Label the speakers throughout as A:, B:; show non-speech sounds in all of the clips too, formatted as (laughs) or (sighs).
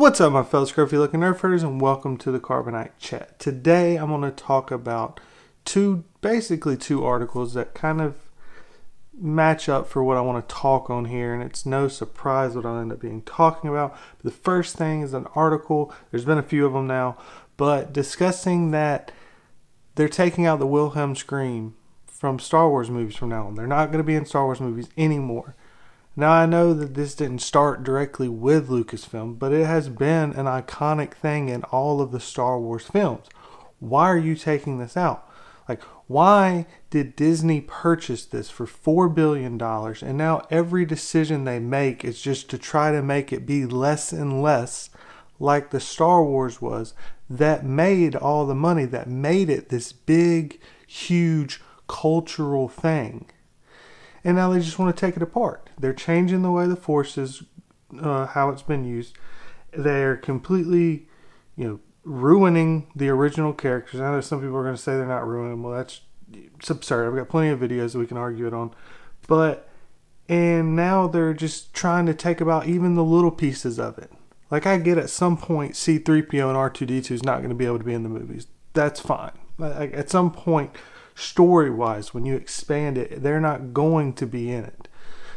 A: What's up, my fellow scruffy looking nerf herders, and welcome to the Carbonite Chat. Today, I'm going to talk about two, basically two articles that kind of match up for what I want to talk on here, and it's no surprise what I'll end up being talking about. The first thing is an article. There's been a few of them now, but discussing that they're taking out the Wilhelm scream from Star Wars movies from now on. They're not going to be in Star Wars movies anymore. Now, I know that this didn't start directly with Lucasfilm, but it has been an iconic thing in all of the Star Wars films. Why are you taking this out? Like, why did Disney purchase this for $4 billion and now every decision they make is just to try to make it be less and less like the Star Wars was that made all the money, that made it this big, huge cultural thing? and now they just want to take it apart. They're changing the way the force is, uh, how it's been used. They're completely, you know, ruining the original characters. I know some people are going to say they're not ruining. Well, that's it's absurd. I've got plenty of videos that we can argue it on, but and now they're just trying to take about even the little pieces of it. Like I get at some point C3PO and R2D2 is not going to be able to be in the movies. That's fine. Like at some point story wise, when you expand it, they're not going to be in it.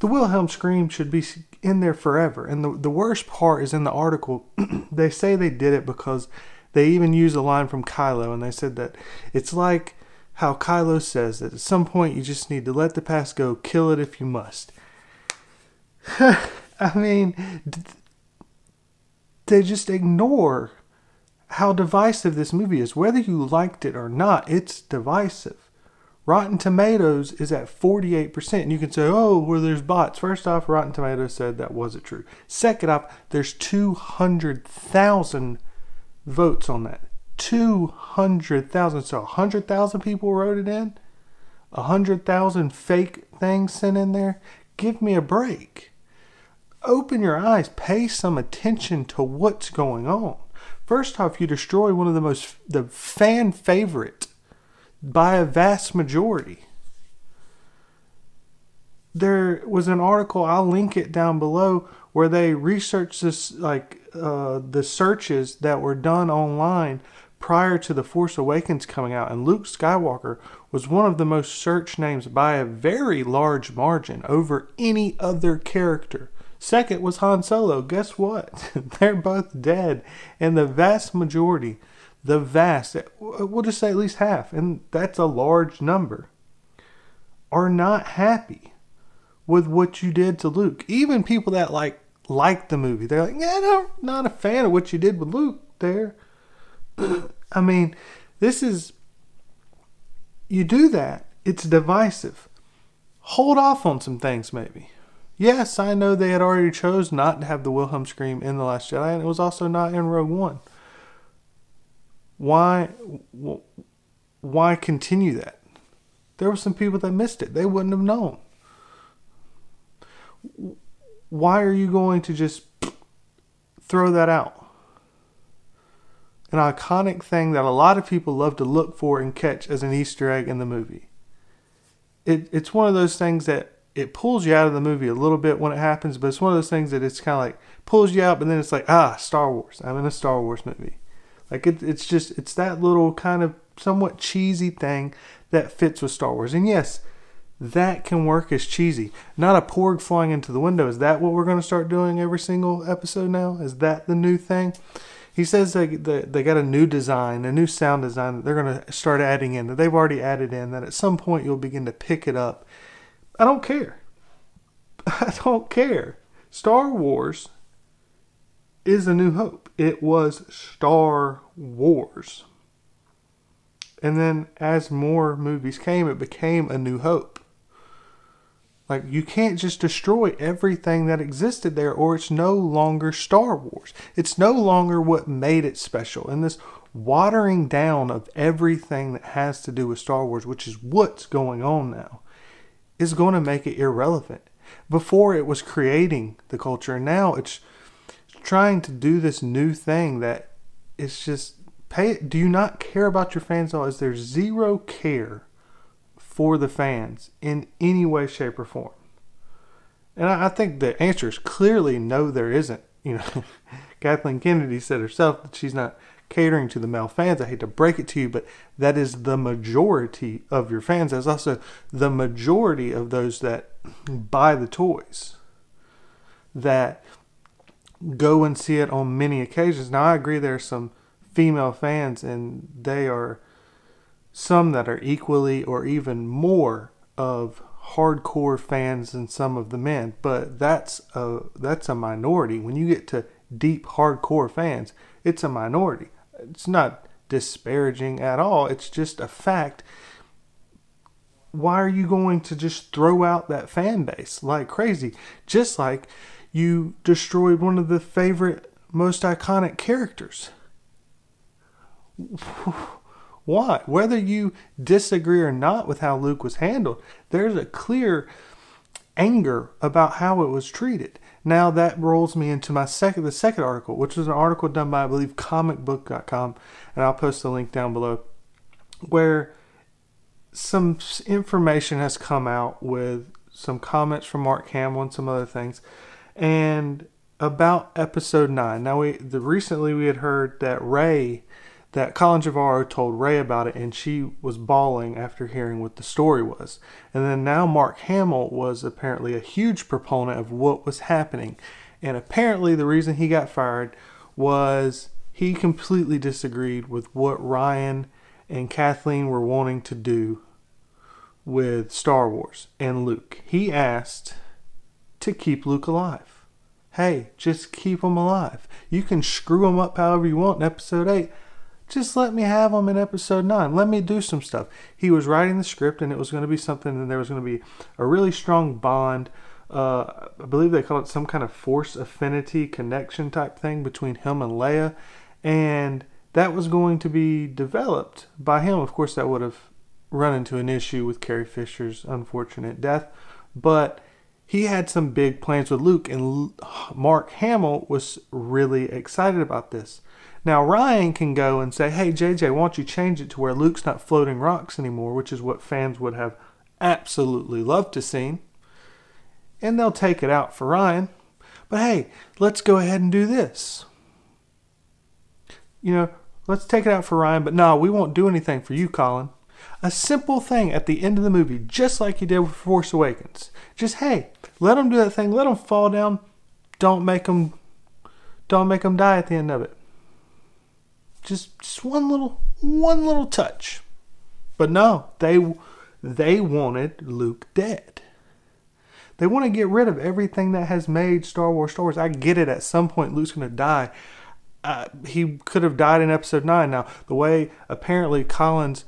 A: The Wilhelm scream should be in there forever. And the, the worst part is in the article, (clears throat) they say they did it because they even use a line from Kylo, and they said that it's like how Kylo says that at some point you just need to let the past go, kill it if you must. (laughs) I mean, they just ignore how divisive this movie is. Whether you liked it or not, it's divisive. Rotten Tomatoes is at 48%. And you can say, oh, well, there's bots. First off, Rotten Tomatoes said that wasn't true. Second off, there's 200,000 votes on that. 200,000. So 100,000 people wrote it in? 100,000 fake things sent in there? Give me a break. Open your eyes. Pay some attention to what's going on. First off, you destroy one of the most, the fan favorite by a vast majority. There was an article, I'll link it down below, where they researched this, like uh, the searches that were done online prior to The Force Awakens coming out. And Luke Skywalker was one of the most searched names by a very large margin over any other character. Second was Han Solo. Guess what? (laughs) They're both dead. And the vast majority the vast, we'll just say at least half, and that's a large number, are not happy with what you did to Luke. Even people that like like the movie, they're like, yeah, no, not a fan of what you did with Luke there. (clears throat) I mean, this is you do that, it's divisive. Hold off on some things maybe. Yes, I know they had already chose not to have the Wilhelm scream in The Last Jedi, and it was also not in Rogue One why why continue that? There were some people that missed it. They wouldn't have known. Why are you going to just throw that out? An iconic thing that a lot of people love to look for and catch as an Easter egg in the movie. It, it's one of those things that it pulls you out of the movie a little bit when it happens, but it's one of those things that it's kind of like pulls you out, but then it's like, ah, Star Wars. I'm in a Star Wars movie. Like it, it's just it's that little kind of somewhat cheesy thing that fits with Star Wars. And yes, that can work as cheesy. Not a porg flying into the window. Is that what we're going to start doing every single episode now? Is that the new thing? He says they, they, they got a new design, a new sound design that they're going to start adding in, that they've already added in, that at some point you'll begin to pick it up. I don't care. (laughs) I don't care. Star Wars is A New Hope. It was Star Wars. And then as more movies came, it became A New Hope. Like, you can't just destroy everything that existed there, or it's no longer Star Wars. It's no longer what made it special. And this watering down of everything that has to do with Star Wars, which is what's going on now, is going to make it irrelevant. Before it was creating the culture, and now it's trying to do this new thing that it's just pay do you not care about your fans at all is there zero care for the fans in any way shape or form and I, I think the answer is clearly no there isn't you know (laughs) Kathleen Kennedy said herself that she's not catering to the male fans. I hate to break it to you, but that is the majority of your fans. That's also the majority of those that buy the toys that go and see it on many occasions. Now, I agree there are some female fans, and they are some that are equally or even more of hardcore fans than some of the men, but that's a that's a minority. When you get to deep hardcore fans, it's a minority. It's not disparaging at all. It's just a fact. Why are you going to just throw out that fan base like crazy? Just like you destroyed one of the favorite, most iconic characters. (laughs) Why? Whether you disagree or not with how Luke was handled, there's a clear anger about how it was treated. Now that rolls me into my second the second article, which was an article done by I believe comicbook.com, and I'll post the link down below, where some information has come out with some comments from Mark Hamill and some other things, and about episode nine. Now we the recently we had heard that Rey, that Colin Trevorrow told Ray about it, and she was bawling after hearing what the story was. And then now Mark Hamill was apparently a huge proponent of what was happening. And apparently, the reason he got fired was he completely disagreed with what Rian and Kathleen were wanting to do with Star Wars and Luke. He asked to keep Luke alive. Hey, just keep him alive. You can screw him up however you want in episode 8 just let me have him in episode 9 let me do some stuff. He was writing the script and it was going to be something and there was going to be a really strong bond uh, i believe they call it some kind of force affinity connection type thing between him and leia. And that was going to be developed by him. Of course that would have run into an issue with carrie fisher's unfortunate death. But he had some big plans with luke and mark hamill was really excited about this now, Rian can go and say, hey, JJ, why don't you change it to where Luke's not floating rocks anymore, which is what fans would have absolutely loved to see. And they'll take it out for Rian. But hey, let's go ahead and do this. You know, let's take it out for Rian, but no, we won't do anything for you, Colin. A simple thing at the end of the movie, just like you did with Force Awakens. Just hey, let them do that thing, let them fall down. Don't make them, don't make them die at the end of it. Just just one little one little touch. But no, they they wanted Luke dead. They want to get rid of everything that has made Star Wars Star Wars. I get it. At some point, Luke's going to die. Uh, he could have died in Episode Nine. Now, the way apparently Colin's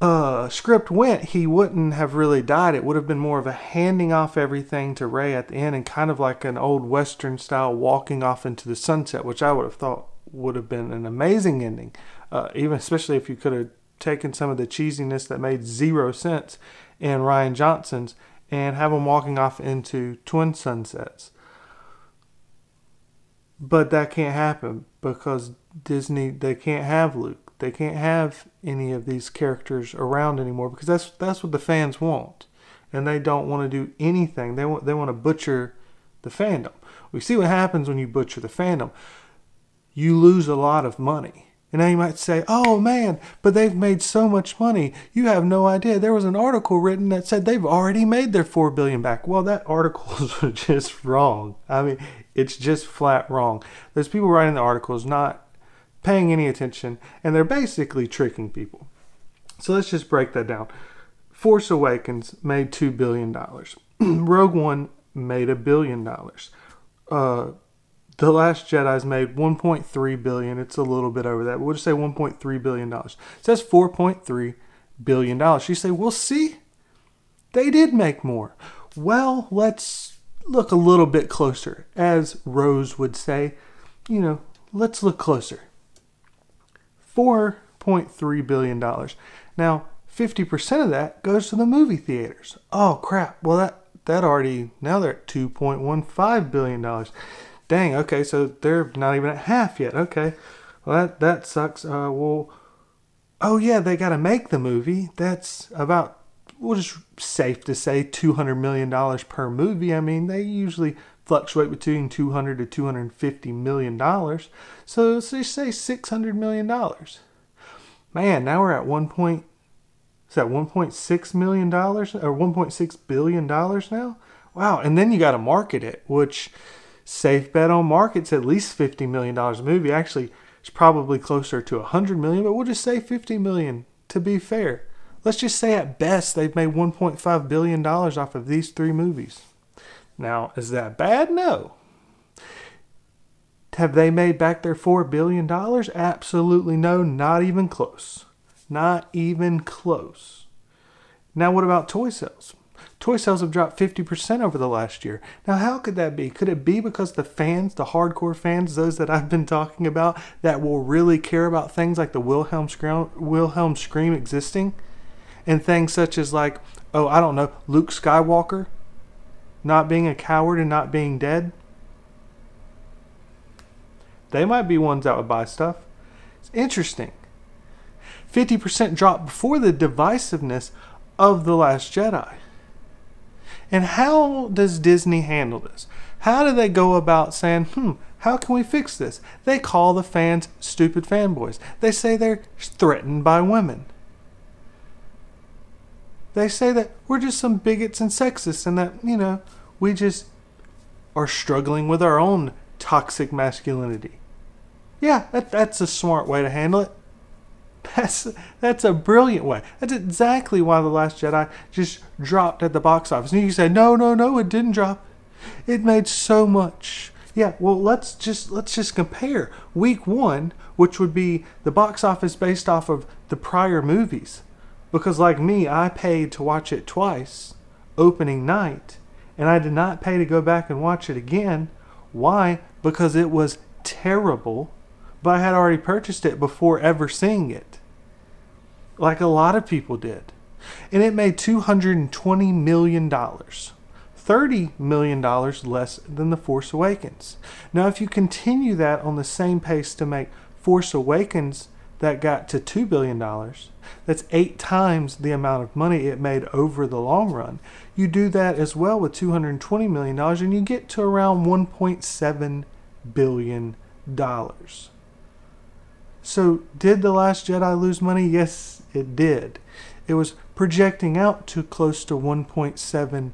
A: uh, script went, he wouldn't have really died. It would have been more of a handing off everything to Rey at the end, and kind of like an old Western style walking off into the sunset, which I would have thought would have been an amazing ending, uh, even especially if you could have taken some of the cheesiness that made zero sense in Rian Johnson's and have him walking off into twin sunsets. But that can't happen because Disney they can't have Luke. They can't have any of these characters around anymore because that's that's what the fans want. And they don't want to do anything. They want they want to butcher the fandom. We see what happens when you butcher the fandom you lose a lot of money. And now you might say, oh man, but they've made so much money. You have no idea. There was an article written that said they've already made their four billion back. Well, that article (laughs) is just wrong. I mean, it's just flat wrong. There's people writing the articles not paying any attention, and they're basically tricking people. So let's just break that down. Force Awakens made two billion dollars. (clears throat) Rogue One made a billion dollars. Uh, the Last Jedi's made 1.3 billion. It's a little bit over that. We'll just say 1.3 billion dollars. It says 4.3 billion dollars. You say, "Well, see, they did make more." Well, let's look a little bit closer. As Rose would say, you know, let's look closer. 4.3 billion dollars. Now, 50% of that goes to the movie theaters. Oh crap. Well, that that already now they're at 2.15 billion dollars. Dang, okay, so they're not even at half yet. Okay. Well, that, that sucks. Uh, well, oh, yeah, they got to make the movie. That's about, we'll just safe to say $200 million per movie. I mean, they usually fluctuate between 200 to 250 million dollars. So let's just say 600 million dollars. Man, now we're at one point. Is that 1.6 million dollars or 1.6 billion dollars now? Wow! And then you got to market it, which safe bet on markets at least 50 million dollars a movie. Actually, it's probably closer to 100 million, but we'll just say 50 million to be fair. Let's just say at best they've made 1.5 billion dollars off of these three movies. Now, is that bad? No. Have they made back their $4 billion? Absolutely no, not even close. Not even close. Now, what about toy sales? Toy sales have dropped 50% over the last year. Now, how could that be? Could it be because the fans, the hardcore fans, those that I've been talking about, that will really care about things like the Wilhelm Scream, Wilhelm Scream existing? And things such as, like, oh, I don't know, Luke Skywalker not being a coward and not being dead? They might be ones that would buy stuff. It's interesting. 50% drop before the divisiveness of The Last Jedi. And how does Disney handle this? How do they go about saying, hmm, how can we fix this? They call the fans stupid fanboys. They say they're threatened by women. They say that we're just some bigots and sexists and that, you know, we just are struggling with our own toxic masculinity. Yeah, that, that's a smart way to handle it. (laughs) That's that's a brilliant way. That's exactly why The Last Jedi just dropped at the box office. And you say, no, no, no, it didn't drop. It made so much. Yeah, well let's just let's just compare. Week one, which would be the box office based off of the prior movies. Because like me, I paid to watch it twice, opening night, and I did not pay to go back and watch it again. Why? Because it was terrible but I had already purchased it before ever seeing it. Like a lot of people did. And it made $220 million. $30 million less than The Force Awakens. Now, if you continue that on the same pace to make Force Awakens that got to $2 billion, that's eight times the amount of money it made over the long run. You do that as well with $220 million, and you get to around $1.7 billion. So, did The Last Jedi lose money? Yes, it did. It was projecting out to close to $1.7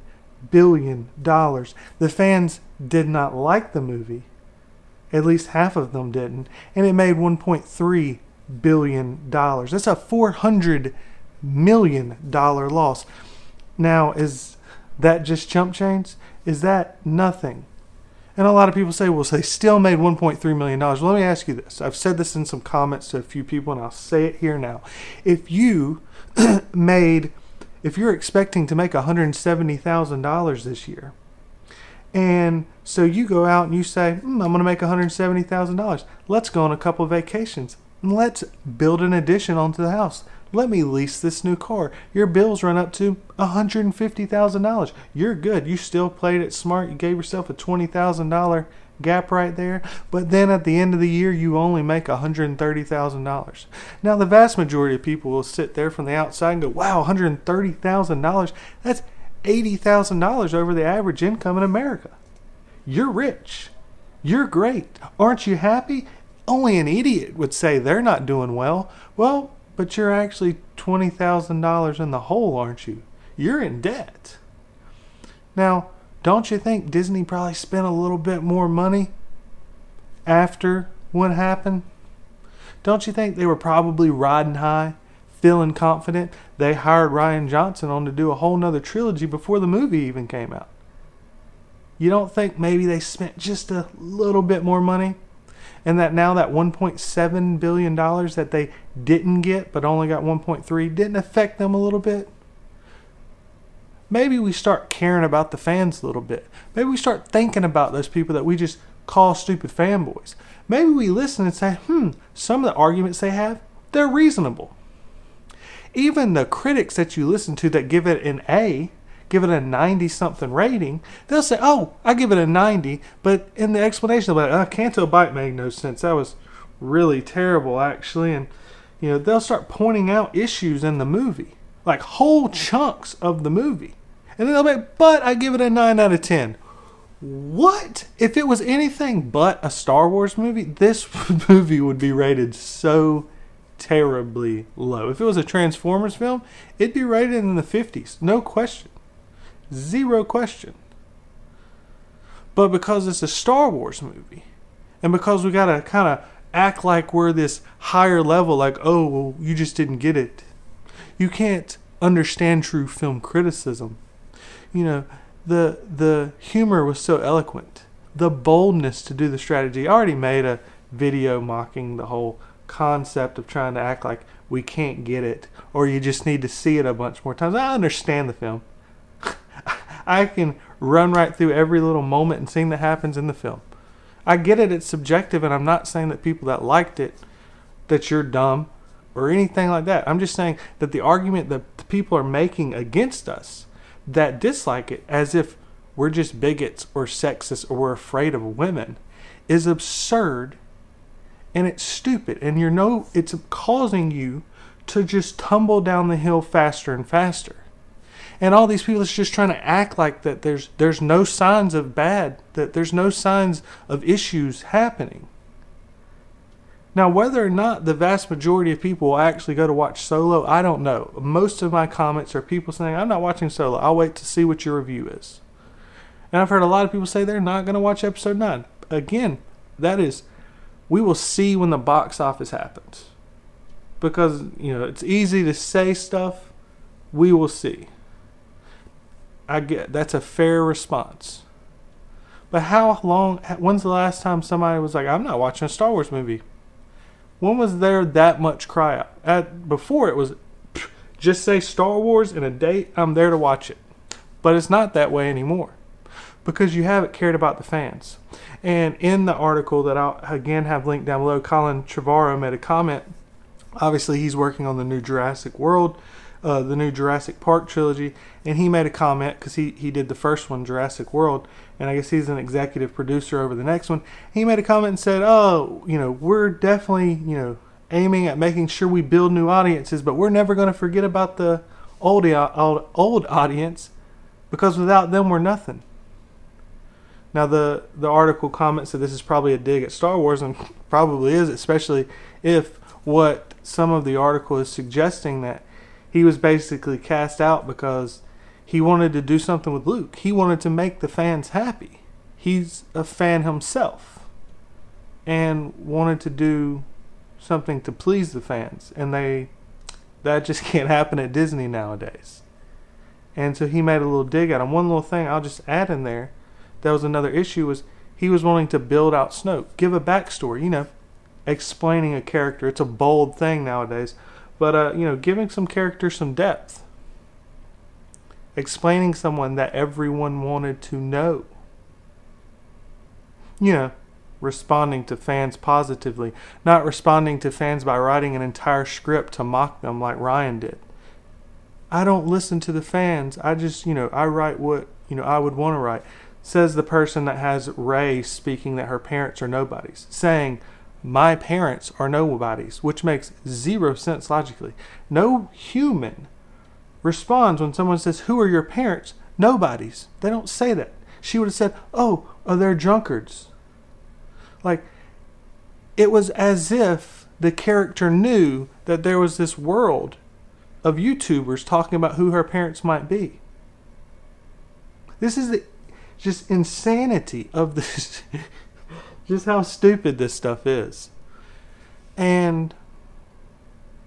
A: billion. The fans did not like the movie. At least half of them didn't. And it made $1.3 billion. dollars. That's a $400 million loss. Now, is that just chump change? Is that nothing? And a lot of people say, well, they still made $1.3 million. Well, let me ask you this. I've said this in some comments to a few people, and I'll say it here now. If you (clears throat) made, if you're expecting to make $170,000 this year, and so you go out and you say, mm, I'm going to make $170,000. Let's go on a couple vacations. Let's build an addition onto the house. Let me lease this new car. Your bills run up to $150,000. You're good. You still played it smart. You gave yourself a $20,000 gap right there. But then at the end of the year, you only make $130,000. Now, the vast majority of people will sit there from the outside and go, wow, $130,000. That's $80,000 over the average income in America. You're rich. You're great. Aren't you happy? Only an idiot would say they're not doing well. Well, but you're actually $20,000 in the hole, aren't you? You're in debt. Now, don't you think Disney probably spent a little bit more money after what happened? Don't you think they were probably riding high, feeling confident? They hired Rian Johnson on to do a whole nother trilogy before the movie even came out. You don't think maybe they spent just a little bit more money? And that now that 1.7 billion dollars that they didn't get but only got 1.3 didn't affect them a little bit? Maybe we start caring about the fans a little bit. Maybe we start thinking about those people that we just call stupid fanboys. Maybe we listen and say hmm some of the arguments they have they're reasonable. Even the critics that you listen to that give it an a give it a 90 something rating, they'll say, oh, I give it a 90. But in the explanation about it, uh, Canto Bight made no sense. That was really terrible, actually. And, you know, they'll start pointing out issues in the movie, like whole chunks of the movie. And then they'll be, but I give it a 9 out of 10. what? If it was anything but a Star Wars movie, this (laughs) movie would be rated so terribly low. If it was a Transformers film, it'd be rated in the 50s. No question. Zero question. But because it's a Star Wars movie, and because we gotta kind of act like we're this higher level, like, oh, well, you just didn't get it. You can't understand true film criticism. You know, the the humor was so eloquent. The boldness to do the strategy. I already made a video mocking the whole concept of trying to act like we can't get it or you just need to see it a bunch more times. I understand the film. I can run right through every little moment and scene that happens in the film. I get it, it's subjective, and I'm not saying that people that liked it, that you're dumb or anything like that. I'm just saying that the argument that people are making against us that dislike it as if we're just bigots or sexist or we're afraid of women is absurd and it's stupid and you're no it's causing you to just tumble down the hill faster and faster and all these people is just trying to act like that there's there's no signs of bad that there's no signs of issues happening. Now whether or not the vast majority of people will actually go to watch solo i don't know. Most of my comments are people saying i'm not watching solo. I'll wait to see what your review is. And i've heard a lot of people say they're not going to watch episode 9 again that is we will see when the box office happens. Because, you know, it's easy to say stuff, we will see. I get that's a fair response. But how long when's the last time somebody was like, I'm not watching a Star Wars movie? When was there that much cry out? At before it was (sniffs) just say Star Wars and a date, I'm there to watch it. But it's not that way anymore because you haven't cared about the fans. And in the article that I'll again have linked down below, Colin Trevorrow made a comment. Obviously, he's working on the new Jurassic World, uh, the new Jurassic Park trilogy, and he made a comment because he, he did the first one, Jurassic World, and I guess he's an executive producer over the next one. He made a comment and said, Oh, you know, we're definitely, you know, aiming at making sure we build new audiences, but we're never going to forget about the old, old, old audience because without them, we're nothing. Now the the article comments that this is probably a dig at Star Wars, and probably is, especially if what some of the article is suggesting that he was basically cast out because he wanted to do something with Luke. He wanted to make the fans happy. He's a fan himself and wanted to do something to please the fans, and they that just (laughs) can't happen at Disney nowadays. And so he made a little dig at him. One little thing I'll just add in there that was another issue was he was wanting to build out Snoke, give a backstory, you know, explaining a character. It's a bold thing nowadays, but uh, you know, giving some character some depth, explaining someone that everyone wanted to know. You know, responding to fans positively, not responding to fans by writing an entire script to mock them like Rian did. I don't listen to the fans. I just, you know, I write what, you know, I would want to write says the person that has Rey speaking that her parents are nobodies, saying, My parents are nobodies, which makes zero sense logically. No human responds when someone says, Who are your parents? Nobodies. They don't say that. She would have said, Oh, oh they're drunkards. Like, it was as if the character knew that there was this world of YouTubers talking about who her parents might be. This is the just insanity of this (laughs) just how stupid this stuff is and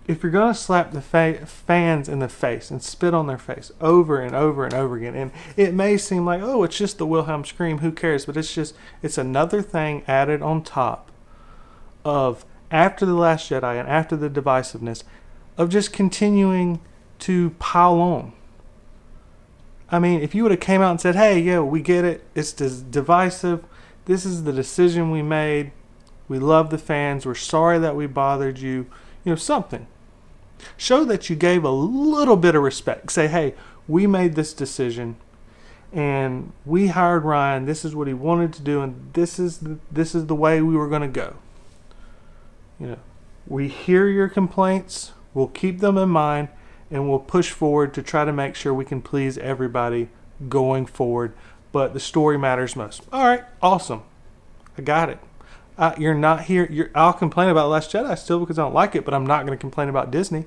A: if you're going to slap the fa- fans in the face and spit on their face over and over and over again and it may seem like oh it's just the wilhelm scream who cares but it's just it's another thing added on top of after the last jedi and after the divisiveness of just continuing to pile on I mean, if you would have came out and said, "Hey, yeah, we get it. It's divisive. This is the decision we made. We love the fans. We're sorry that we bothered you." You know, something. Show that you gave a little bit of respect. Say, "Hey, we made this decision and we hired Rian. This is what he wanted to do and this is the, this is the way we were going to go." You know, we hear your complaints. We'll keep them in mind and we'll push forward to try to make sure we can please everybody going forward but the story matters most. All right, awesome. I got it. Uh, you're not here. You're, I'll complain about Last Jedi still because I don't like it, but I'm not going to complain about Disney.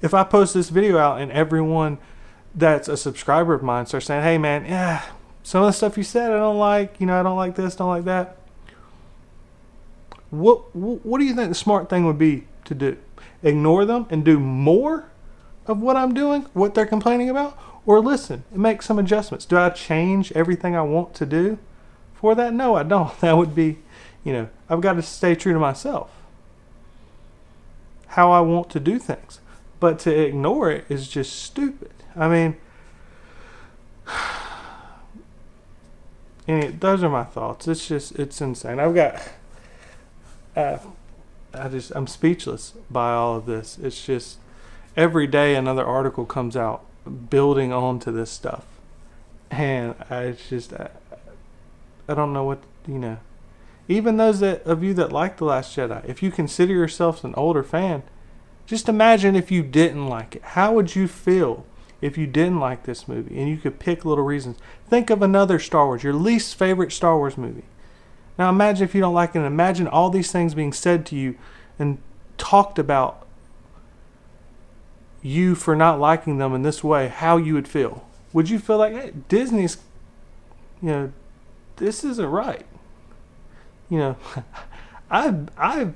A: If I post this video out and everyone that's a subscriber of mine starts saying, "Hey, man, yeah, some of the stuff you said I don't like. You know, I don't like this, don't like that." What What do you think the smart thing would be to do? Ignore them and do more of what I'm doing, what they're complaining about, or listen and make some adjustments. Do I change everything I want to do for that? No, I don't. (laughs) That would be, you know, I've got to stay true to myself. How I want to do things. But to ignore it is just stupid. I mean, (sighs) and those are my thoughts. It's just, it's insane. I've got, uh, I just, I'm speechless by all of this. It's just, every day another article comes out building on to this stuff. And I just, I, I don't know what, you know. Even those that, of you that like The Last Jedi, if you consider yourself an older fan, just imagine if you didn't like it. How would you feel if you didn't like this movie and you could pick little reasons? Think of another Star Wars, your least favorite Star Wars movie. Now imagine if you don't like it, imagine all these things being said to you and talked about you for not liking them in this way, how you would feel. Would you feel like hey, Disney's, you know, this isn't right? You know, (laughs) I've I've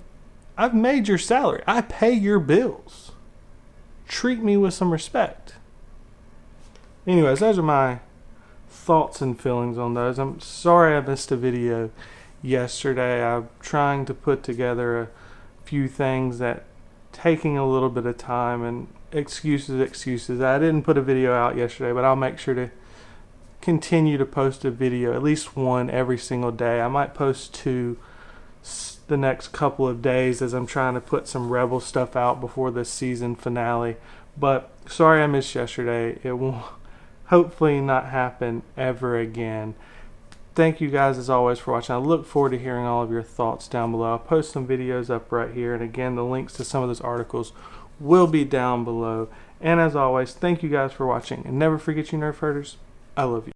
A: I've made your salary. I pay your bills. Treat me with some respect. Anyways, those are my thoughts and feelings on those. I'm sorry I missed a video yesterday. I'm trying to put together a few things that taking a little bit of time and excuses, excuses. I didn't put a video out yesterday, but I'll make sure to continue to post a video, at least one every single day. I might post two the next couple of days as I'm trying to put some Rebel stuff out before the season finale. But sorry I missed yesterday. It will (laughs) hopefully not happen ever again. Thank you guys as always for watching. I look forward to hearing all of your thoughts down below. I'll post some videos up right here. And again, the links to some of those articles will be down below. And as always, thank you guys for watching. And never forget you nerf herders, I love you.